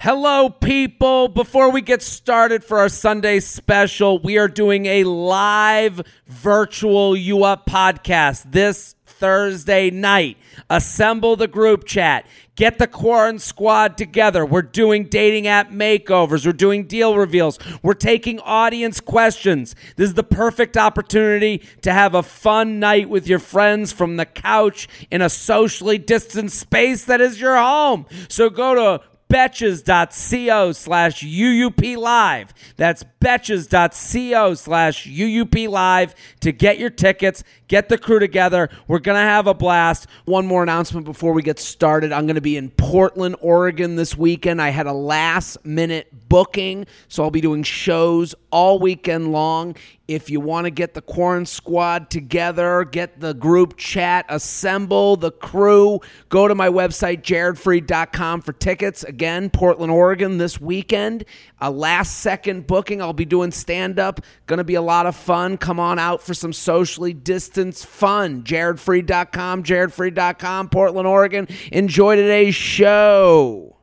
Hello, people. Before we get started for our Sunday special, we are doing a live virtual You Up podcast this Thursday night. Assemble the group chat. Get the Quarren Squad together. We're doing dating app makeovers. We're doing deal reveals. We're taking audience questions. This is the perfect opportunity to have a fun night with your friends from the couch in a socially distanced space that is your home. So go to betches.co slash UUP live. That's betches.co slash UUP live to get your tickets, get the crew together. We're going to have a blast. One more announcement before we get started. I'm going to be in Portland, Oregon this weekend. I had a last minute booking, so I'll be doing shows all weekend long. If you want to get the Quarren Squad together, get the group chat, assemble the crew, go to my website, jaredfreed.com for tickets. Again, Portland, Oregon this weekend. A last second booking. I'll be doing stand up. Going to be a lot of fun. Come on out for some socially distanced fun. jaredfreed.com, jaredfreed.com, Portland, Oregon. Enjoy today's show.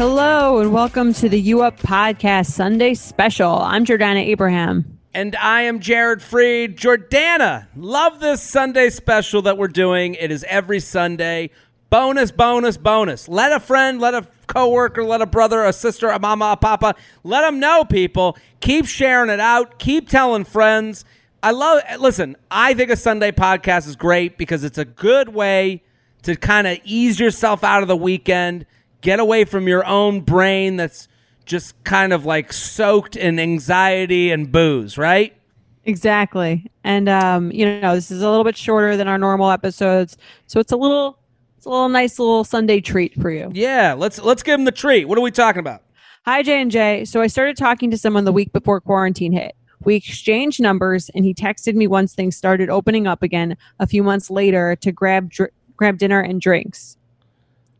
Hello and welcome to the You Up Podcast Sunday Special. I'm Jordana Abraham. And I am Jared Freed. Jordana, love this Sunday special that we're doing. It is every Sunday. Bonus, bonus, bonus. Let a friend, let a coworker, let a brother, a sister, a mama, a papa, let them know, people. Keep sharing it out. Keep telling friends. I love listen, I think a Sunday podcast is great because it's a good way to kind of ease yourself out of the weekend Get away from your own brain that's just kind of like soaked in anxiety and booze, right? Exactly. And um, you know, this is a little bit shorter than our normal episodes, so it's a little it's a little nice little Sunday treat for you. Yeah, let's let's give them the treat. What are we talking about? Hi J and J. So I started talking to someone the week before quarantine hit. We exchanged numbers, and he texted me once things started opening up again a few months later to grab dr- grab dinner and drinks.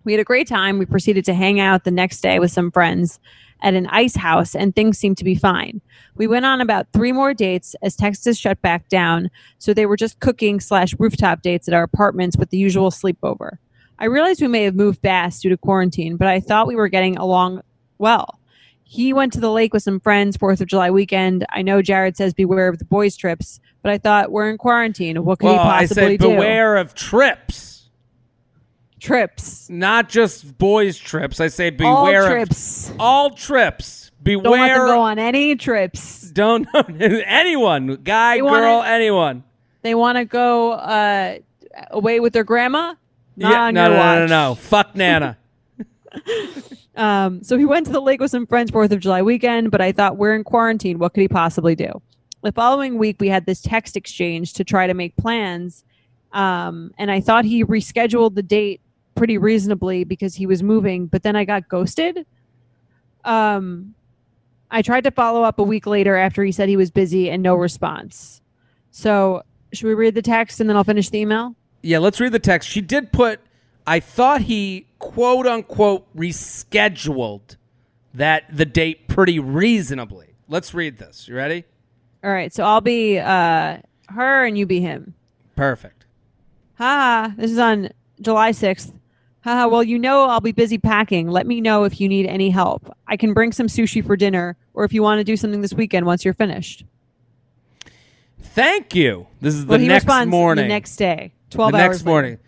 We had a great time. We proceeded to hang out the next day with some friends at an ice house, and things seemed to be fine. We went on about three more dates as Texas shut back down, so they were just cooking slash rooftop dates at our apartments with the usual sleepover. I realized we may have moved fast due to quarantine, but I thought we were getting along well. He went to the lake with some friends, Fourth of July weekend. I know Jared says beware of the boys' trips, but I thought we're in quarantine. What could well, he possibly I say do? beware of trips trips. Not just boys' trips. I say beware all trips. Of all trips. Beware. Don't let them go on any trips. Don't anyone, guy, They girl, wanna- anyone. They want to go uh, away with their grandma. Not yeah, no, no, no, no, no. Fuck Nana. Um, so he went to the lake with some friends Fourth of July weekend, but I thought we're in quarantine. What could he possibly do? The following week, we had this text exchange to try to make plans, um, and I thought he rescheduled the date pretty reasonably because he was moving. But then I got ghosted. Um, I tried to follow up a week later after he said he was busy and no response. So should we read the text and then I'll finish the email? yeah, let's read the text. She did put. I thought he quote unquote rescheduled that the date pretty reasonably. Let's read this. You ready? All right, so I'll be uh, her and you be him. Perfect. Ha! This is on July 6th. Haha, well, you know I'll be busy packing. Let me know if you need any help. I can bring some sushi for dinner, or if you want to do something this weekend once you're finished. Thank you. This is the well, he next responds morning. the next day, 12 the hours next later. morning.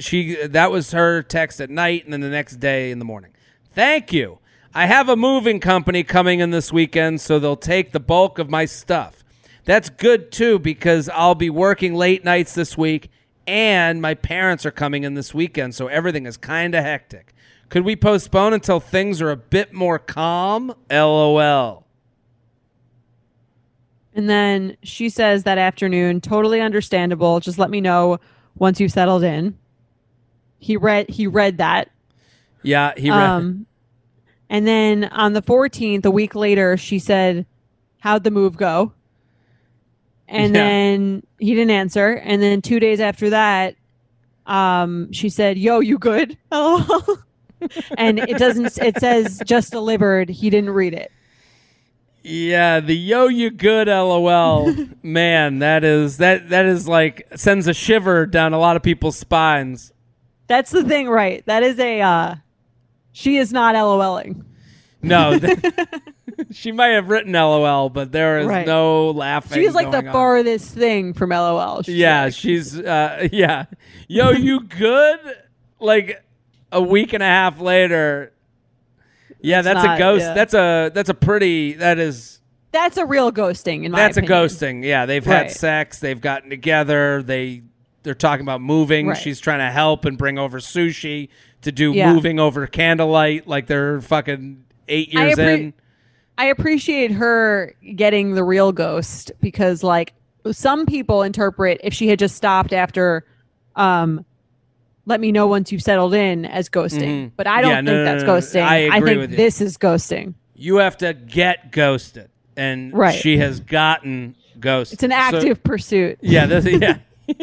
She that was her text at night, and then the next day in the morning. Thank you. I have a moving company coming in this weekend, so they'll take the bulk of my stuff. That's good too because I'll be working late nights this week, and my parents are coming in this weekend, so everything is kind of hectic. Could we postpone until things are a bit more calm? LOL. And then she says that afternoon, totally understandable. Just let me know once you've settled in. He read he read that. Yeah, he read. Um, and then on the 14th, a week later, she said, How'd the move go? And Yeah. then he didn't answer. And then two days after that, um, she said, Yo, you good? Oh. and it doesn't, it says just delivered. He didn't read it. Yeah, the yo you good lol. Man, that is that that is like sends a shiver down a lot of people's spines. That's the thing, right? That is a, uh, she is not LOLing. No. th- she might have written lol, but there is Right. no laughing. She's like the on. farthest thing from LOL. She's Yeah, like- she's uh yeah. Yo, you good? Like a week and a half later. Yeah, It's that's a ghost. yeah. That's a that's a pretty that is that's a real ghosting in my that's a ghosting. Yeah, they've had sex, they've gotten together, they they're talking about moving. Right. She's trying to help and bring over sushi to do Yeah. moving over candlelight like they're fucking 8 I years appre- in. I appreciate her getting the real ghost because like some people interpret if she had just stopped after um let me know once you've settled in as ghosting. Mhm. But I don't Yeah, think no, no, that's no, ghosting. I agree think this is ghosting. You have to get ghosted. And Right. she has gotten ghosted. It's an So- active pursuit. Yeah, this, yeah.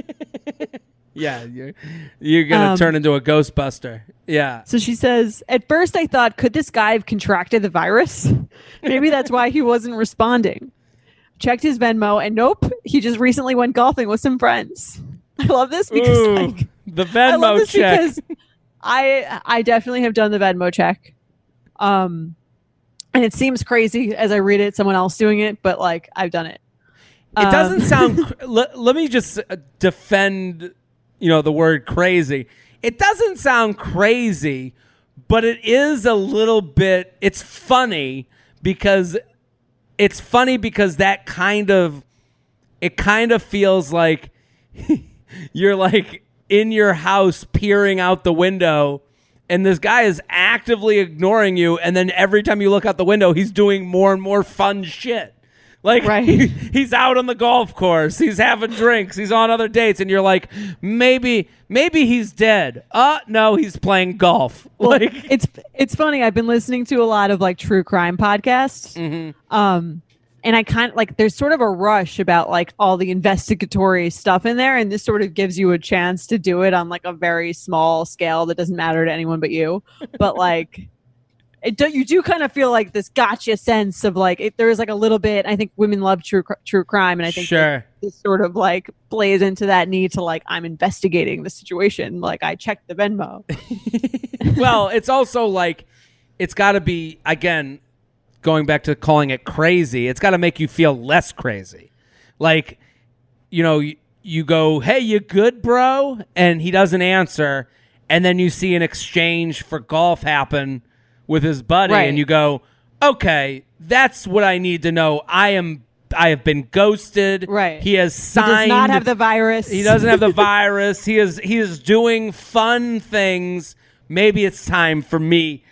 yeah, you're, you're going to Um, turn into a Ghostbuster. Yeah. So she says, At first I thought, could this guy have contracted the virus? Maybe that's why he wasn't responding. Checked his Venmo and nope, he just recently went golfing with some friends. I love this because Ooh, like the I Venmo this check. I I definitely have done the Venmo check. Um and it seems crazy as I read it, someone else doing it, but like I've done it. It Um, doesn't sound. cr- let, let me just uh, defend, you know, the word crazy. It doesn't sound crazy, but it is a little bit. It's funny because it's funny because that kind of it kind of feels like you're like in your house peering out the window and this guy is actively ignoring you and then every time you look out the window he's doing more and more fun shit like Right. he's out on the golf course he's having drinks he's on other dates and you're like maybe maybe he's dead uh no he's playing golf Well, like it's it's funny. I've been listening to a lot of like true crime podcasts. Mm-hmm. Um and I kind of like there's sort of a rush about like all the investigatory stuff in there and this sort of gives you a chance to do it on like a very small scale that doesn't matter to anyone but you. But like it do, you do kind of feel like this gotcha sense of like it, there is like a little bit I think women love true true crime and I think sure this sort of like plays into that need to like I'm investigating the situation like I checked the Venmo. well, it's also like it's got to be again going back to calling it crazy. It's got to make you feel less crazy. Like you know, you, you go, "Hey, you good, bro?" and he doesn't answer, and then you see an exchange for golf happen with his buddy Right. and you go, "Okay, that's what I need to know. I am I have been ghosted." Right. He has He signed does not have the virus. he doesn't have the virus. He is he is doing fun things. Maybe it's time for me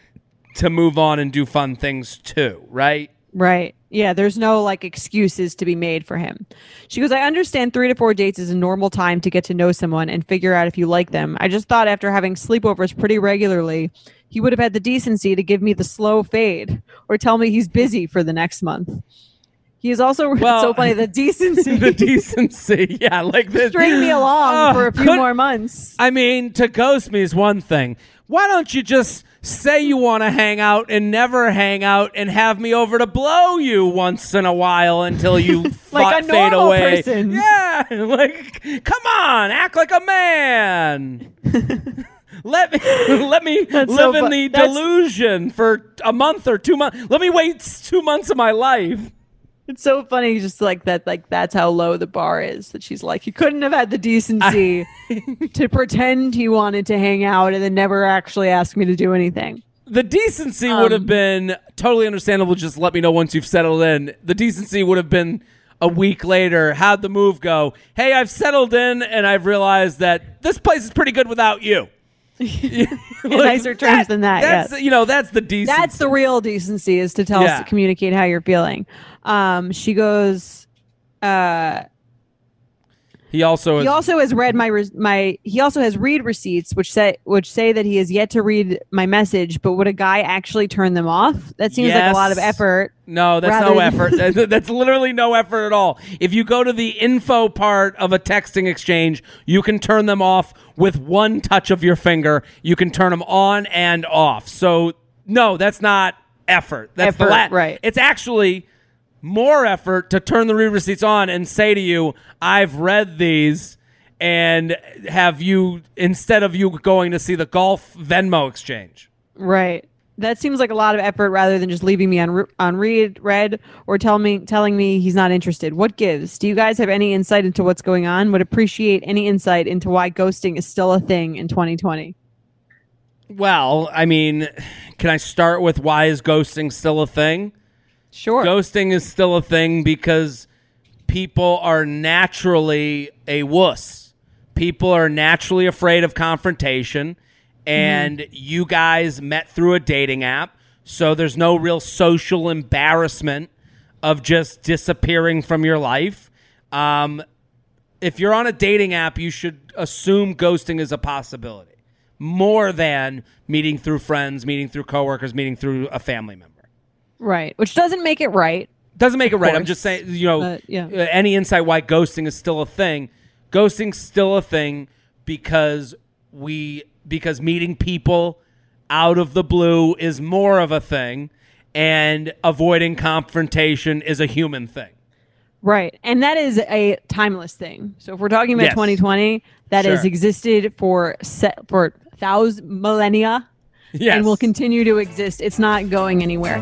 to move on and do fun things too, right? Right. Yeah, there's no like excuses to be made for him. She goes, I understand three to four dates is a normal time to get to know someone and figure out if you like them. I just thought after having sleepovers pretty regularly, he would have had the decency to give me the slow fade or tell me he's busy for the next month. He is also Well, so funny the decency the decency, yeah, like this. string me along Oh, for a few could- more months. I mean, to ghost me is one thing. Why don't you just say you want to hang out and never hang out and have me over to blow you once in a while until you Like a fade away? person. Yeah, like come on, act like a man. let me let me That's live so in the that's- delusion for a month or two months. Let me wait two months of my life. It's so funny, just like that. Like that's how low the bar is. That she's like, he couldn't have had the decency to pretend he wanted to hang out and then never actually ask me to do anything. The decency would have Um, been totally understandable. Just let me know once you've settled in. The decency would have been a week later. How'd the move go? Hey, I've settled in and I've realized that this place is pretty good without you. In nicer terms than that, That's yes. you know that's the decency. That's the real decency is to tell Yeah. communicate how you're feeling. Um, she goes, uh, He also he also has read my re- my he also has read receipts which say which say that he has yet to read my message but would a guy actually turn them off that seems like a lot of effort No, that's no effort. That's- that's literally no effort at all. If you go to the info part of a texting exchange, you can turn them off with one touch of your finger. You can turn them on and off. So, no, that's not effort. That's the Effort, la- right. It's actually more effort to turn the read receipts on and say to you, "I've read these." And have you instead of you going to see the golf Venmo exchange? right that seems like a lot of effort rather than just leaving me on on read read or tell me telling me he's not interested what gives do you guys have any insight into what's going on would appreciate any insight into why ghosting is still a thing in 2020 Well, I mean, can I start with why is ghosting still a thing? Sure Ghosting is still a thing because people are naturally a wuss. People are naturally afraid of confrontation, and you guys met through a dating app, so there's no real social embarrassment of just disappearing from your life. Um, if you're on a dating app, you should assume ghosting is a possibility more than meeting through friends, meeting through coworkers, meeting through a family member. Right which doesn't make it right Doesn't make it right. I'm just saying, you know, Uh, yeah. uh, any insight why ghosting is still a thing. Ghosting's still a thing because we because meeting people out of the blue is more of a thing and avoiding confrontation is a human thing. Right. And that is a timeless thing. So if we're talking about Yes. 2020, that has Sure. existed for set for thousand millennia Yes. and will continue to exist. It's not going anywhere.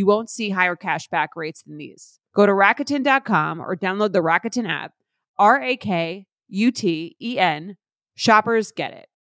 You won't see higher cashback rates than these. Go to Rakuten.com or download the Rakuten app. R A K U T E N. Shoppers get it.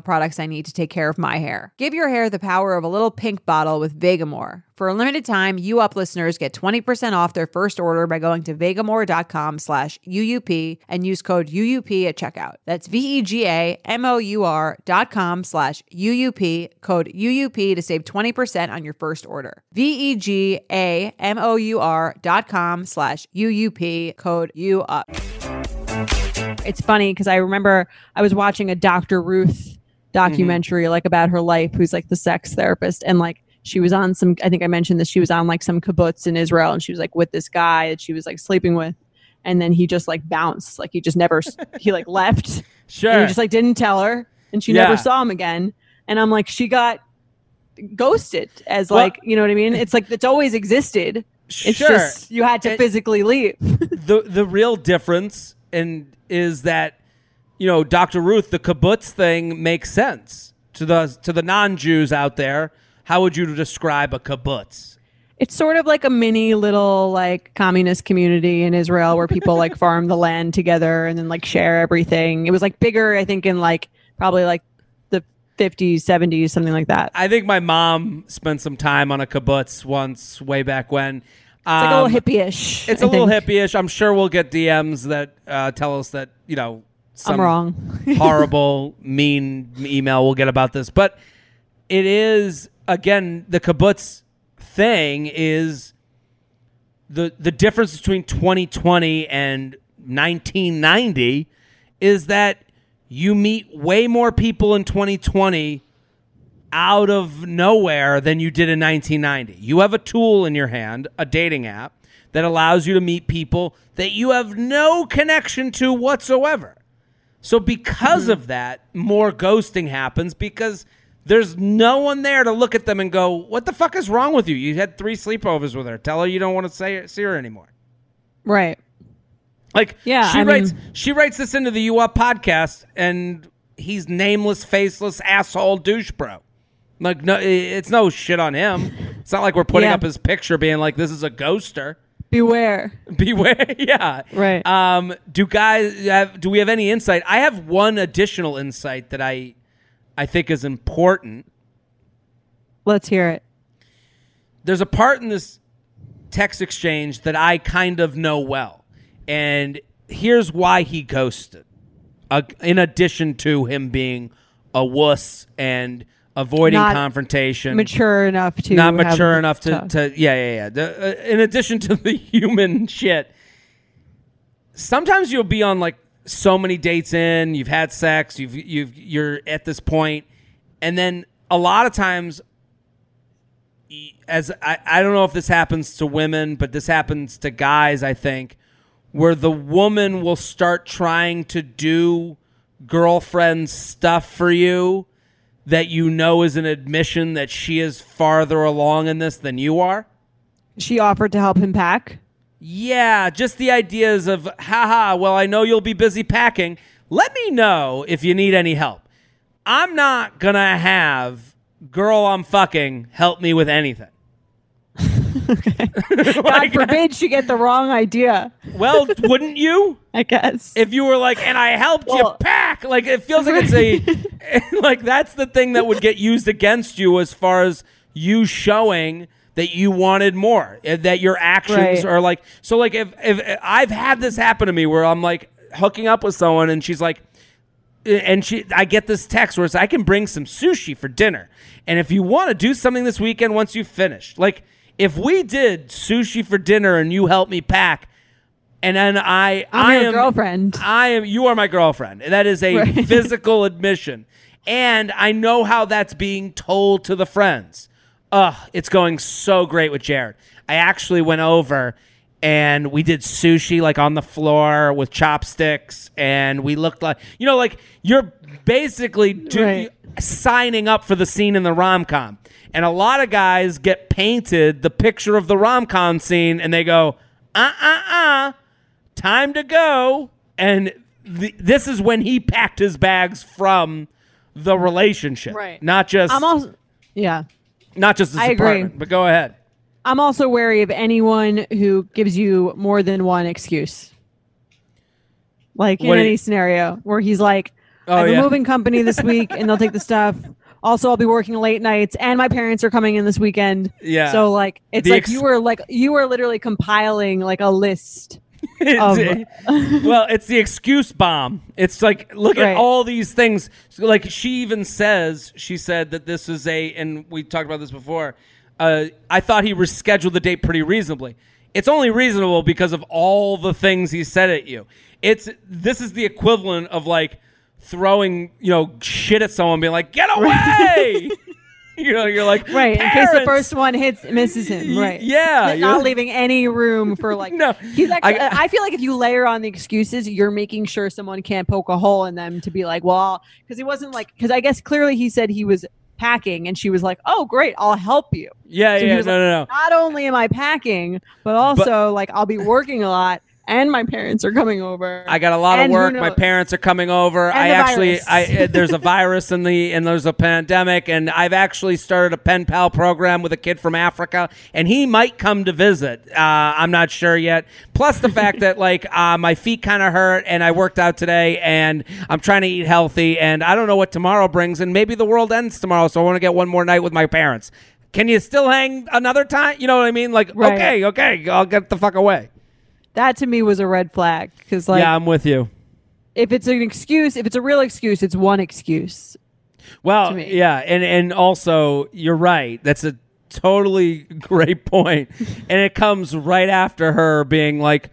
products I need to take care of my hair. Give your hair the power of a little pink bottle with Vegamour. For a limited time, you up listeners get 20% off their first order by going to vegamour.com slash UUP and use code UUP at checkout. That's V-E-G-A-M-O-U-R dot com slash UUP, code UUP to save 20% on your first order. V-E-G-A-M-O-U-R dot com slash UUP, code UUP. It's funny because I remember I was watching a Dr. Ruth Mm-hmm. documentary like about her life, who's like the sex therapist, and like she was on some. I think I mentioned this. She was on like some kibbutz in Israel, and she was like with this guy that she was like sleeping with, and then he just like bounced, like he just never he like left, Sure. and he just like didn't tell her, and she Yeah. never saw him again. And I'm like, she got ghosted as Well- like you know what I mean? It's like it's always existed. It's sure. just you had to And- physically leave. the the real difference and is that you know Dr. Ruth the kibbutz thing makes sense to the to the non-Jews out there. How would you describe a kibbutz? It's sort of like a mini little like communist community in Israel where people like farm the land together and then like share everything. It was like bigger, I think, in like probably like the 50s, 70s, something like that. I think my mom spent some time on a kibbutz once way back when. like a Um, little hippie-ish. It's a a little hippie-ish. I'm sure we'll get DMs that uh, tell us that you know I'm wrong. horrible, mean email we'll get about this. But it is again the kibbutz thing is the the difference between 2020 and 1990 is that you meet way more people in 2020 out of nowhere than you did in 1990. You have a tool in your hand, a dating app that allows you to meet people that you have no connection to whatsoever. So because mm-hmm. of that, more ghosting happens because there's no one there to look at them and go, "What the fuck is wrong with you? You had three sleepovers with her. Tell her you don't want to say see her anymore." right. Like, Yeah, she I writes mean- she writes this into the U Up podcast, and he's nameless, faceless, asshole, douche bro. Like, no, it's no shit on him. It's not like we're putting Yeah. up his picture, being like, "This is a ghoster." Beware. Beware, yeah, Right. Um, do guys have? Do we have any insight? I have one additional insight that I, I think is important. Let's hear it. there's a part in this text exchange that I kind of know well. And here's why he ghosted. Uh, in addition to him being a wuss and avoiding Not confrontation, Mature enough to not mature enough to, to yeah, yeah, yeah. The, uh, in addition to the human shit, sometimes you'll be on like so many dates in, you've had sex, you've you've you're at this point, and then a lot of times as I, I don't know if this happens to women, but this happens to guys, I think, where the woman will start trying to do girlfriend stuff for you that you know is an admission that she is farther along in this than you are. She offered to help him pack. Yeah, just the ideas of, haha, well, I know you'll be busy packing. Let me know if you need any help. I'm not going to have girl I'm fucking help me with anything. God Like, forbid she get the wrong idea. well, wouldn't you? I guess. If you were like, and I helped you pack, like it feels like it's a, like that's the thing that would get used against you as far as you showing that you wanted more, eh, that your actions Right. are like, so like if, if I've had this happen to me where I'm like hooking up with someone and she's like, and she I get this text where it's I can bring some sushi for dinner. And if you want to do something this weekend once you've finished, like if we did sushi for dinner and you help me pack and then I I'm I your am girlfriend. I am you are my girlfriend. That is a Right. physical admission. And I know how that's being told to the friends. Ugh, it's going so great with Jared. I actually went over and we did sushi like on the floor with chopsticks and we looked like you know like you're basically do, Right. signing up for the scene in the rom com. And a lot of guys get painted the picture of the rom com scene and they go, uh uh uh, time to go. And th- this is when he packed his bags from the relationship, Right. Not just I'm also yeah. not just his I agree. But go ahead. I'm also wary of anyone who gives you more than one excuse. Like in What do you- any scenario where he's like, Oh, I have yeah. a moving company this week and they'll take the stuff. Also, I'll be working late nights and my parents are coming in this weekend. Yeah. So like it's The like ex- you were like you were literally compiling like a list of well, it's the excuse bomb. It's like look at all these things. So, like she even says, she said that this is a, and we talked about this before. Uh, I thought he rescheduled the date pretty reasonably. It's only reasonable because of all the things he said at you. It's this is the equivalent of like throwing you know shit at someone, being like, "Get away!" you know, you're like, right in case the first one hits misses him. Right. yeah, Not, leaving any room for like No, He's actually, I- I, feel like if you layer on the excuses, you're making sure someone can't poke a hole in them to be like, well, because he wasn't like, because I guess clearly he said he was packing, and she was like, oh, great, I'll help you. Yeah, So yeah, no, was no, no. Not only am I packing, but also like I'll be working a lot, and my parents are coming over. I got a lot of And work. My parents are coming over. And I actually, virus. I uh, there's a virus in the and there's a pandemic, and I've actually started a pen pal program with a kid from Africa, and he might come to visit. Uh, I'm not sure yet. Plus the fact that like uh, my feet kind of hurt, and I worked out today, and I'm trying to eat healthy, and I don't know what tomorrow brings, and maybe the world ends tomorrow, so I want to get one more night with my parents. Can you still hang another time? You know what I mean? Like, Right. okay, okay, I'll get the fuck away. That to me was a red flag because like yeah, I'm with you. if it's an excuse, if it's a real excuse, it's one excuse. Well, yeah, and and also you're right. That's a totally great point, and it comes right after her being like,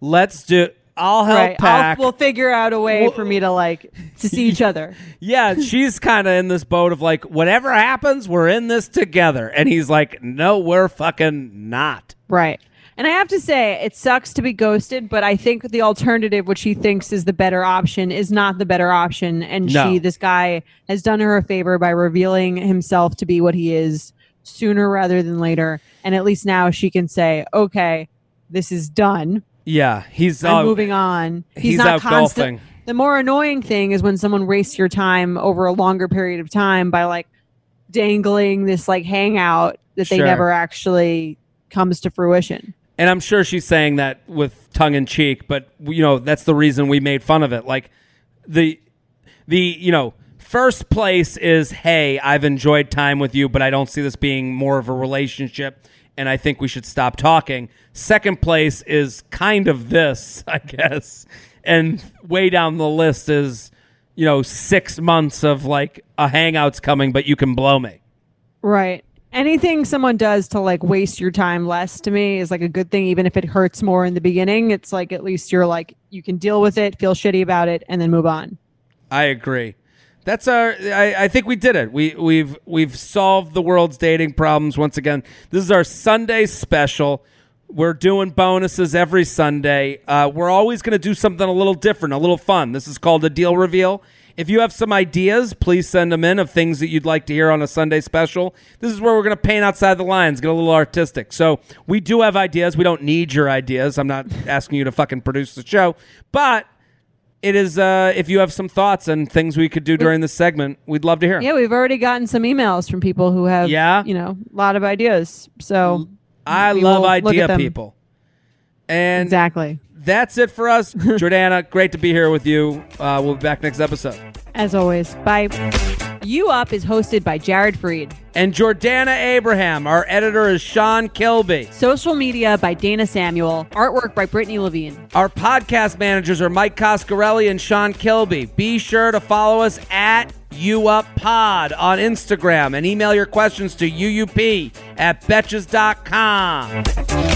"Let's do." I'll help right. pack. I'll, we'll figure out a way Well- for me to like to see each other. yeah, she's kind of in this boat of like, whatever happens, we're in this together, and he's like, "No, we're fucking not." Right. And I have to say, it sucks to be ghosted, but I think the alternative, which she thinks is the better option, is not the better option. And No. she, this guy, has done her a favor by revealing himself to be what he is sooner rather than later. And at least now she can say, okay, this is done. Yeah, he's uh, moving on. he's not out constant- golfing. The more annoying thing is when someone wastes your time over a longer period of time by like dangling this like hangout that they never actually comes to fruition. And I'm sure she's saying that with tongue in cheek, but you know that's the reason we made fun of it. Like the the you know first place is hey, I've enjoyed time with you, but I don't see this being more of a relationship, and I think we should stop talking. Second place is kind of this, I guess, and way down the list is you know six months of like a hangout's coming, but you can blow me. Right. Anything someone does to like waste your time less to me is like a good thing, even if it hurts more in the beginning. It's like at least you're like you can deal with it, feel shitty about it, and then move on. I agree. That's our. I, I think we did it. We we've we've solved the world's dating problems once again. This is our Sunday special. We're doing bonuses every Sunday. Uh, we're always going to do something a little different, a little fun. This is called a deal reveal. If you have some ideas, please send them in of things that you'd like to hear on a Sunday special. This is where we're going to paint outside the lines, get a little artistic. So we do have ideas. We don't need your ideas. I'm not asking you to fucking produce the show, but it is uh, if you have some thoughts and things we could do during this segment, we'd love to hear. Yeah, we've already gotten some emails from people who have Yeah? you know, a lot of ideas. So I we love idea people. And exactly. that's it for us. Jordana, great to be here with you. Uh, we'll be back next episode. As always. Bye. You Up is hosted by Jared Freed. And Jordana Abraham, our editor is Sean Kilby. Social media by Dana Samuel. Artwork by Brittany Levine. Our podcast managers are Mike Coscarelli and Sean Kilby. Be sure to follow us at UUpPod on Instagram and email your questions to UUP at betches.com.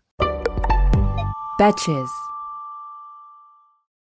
Betches.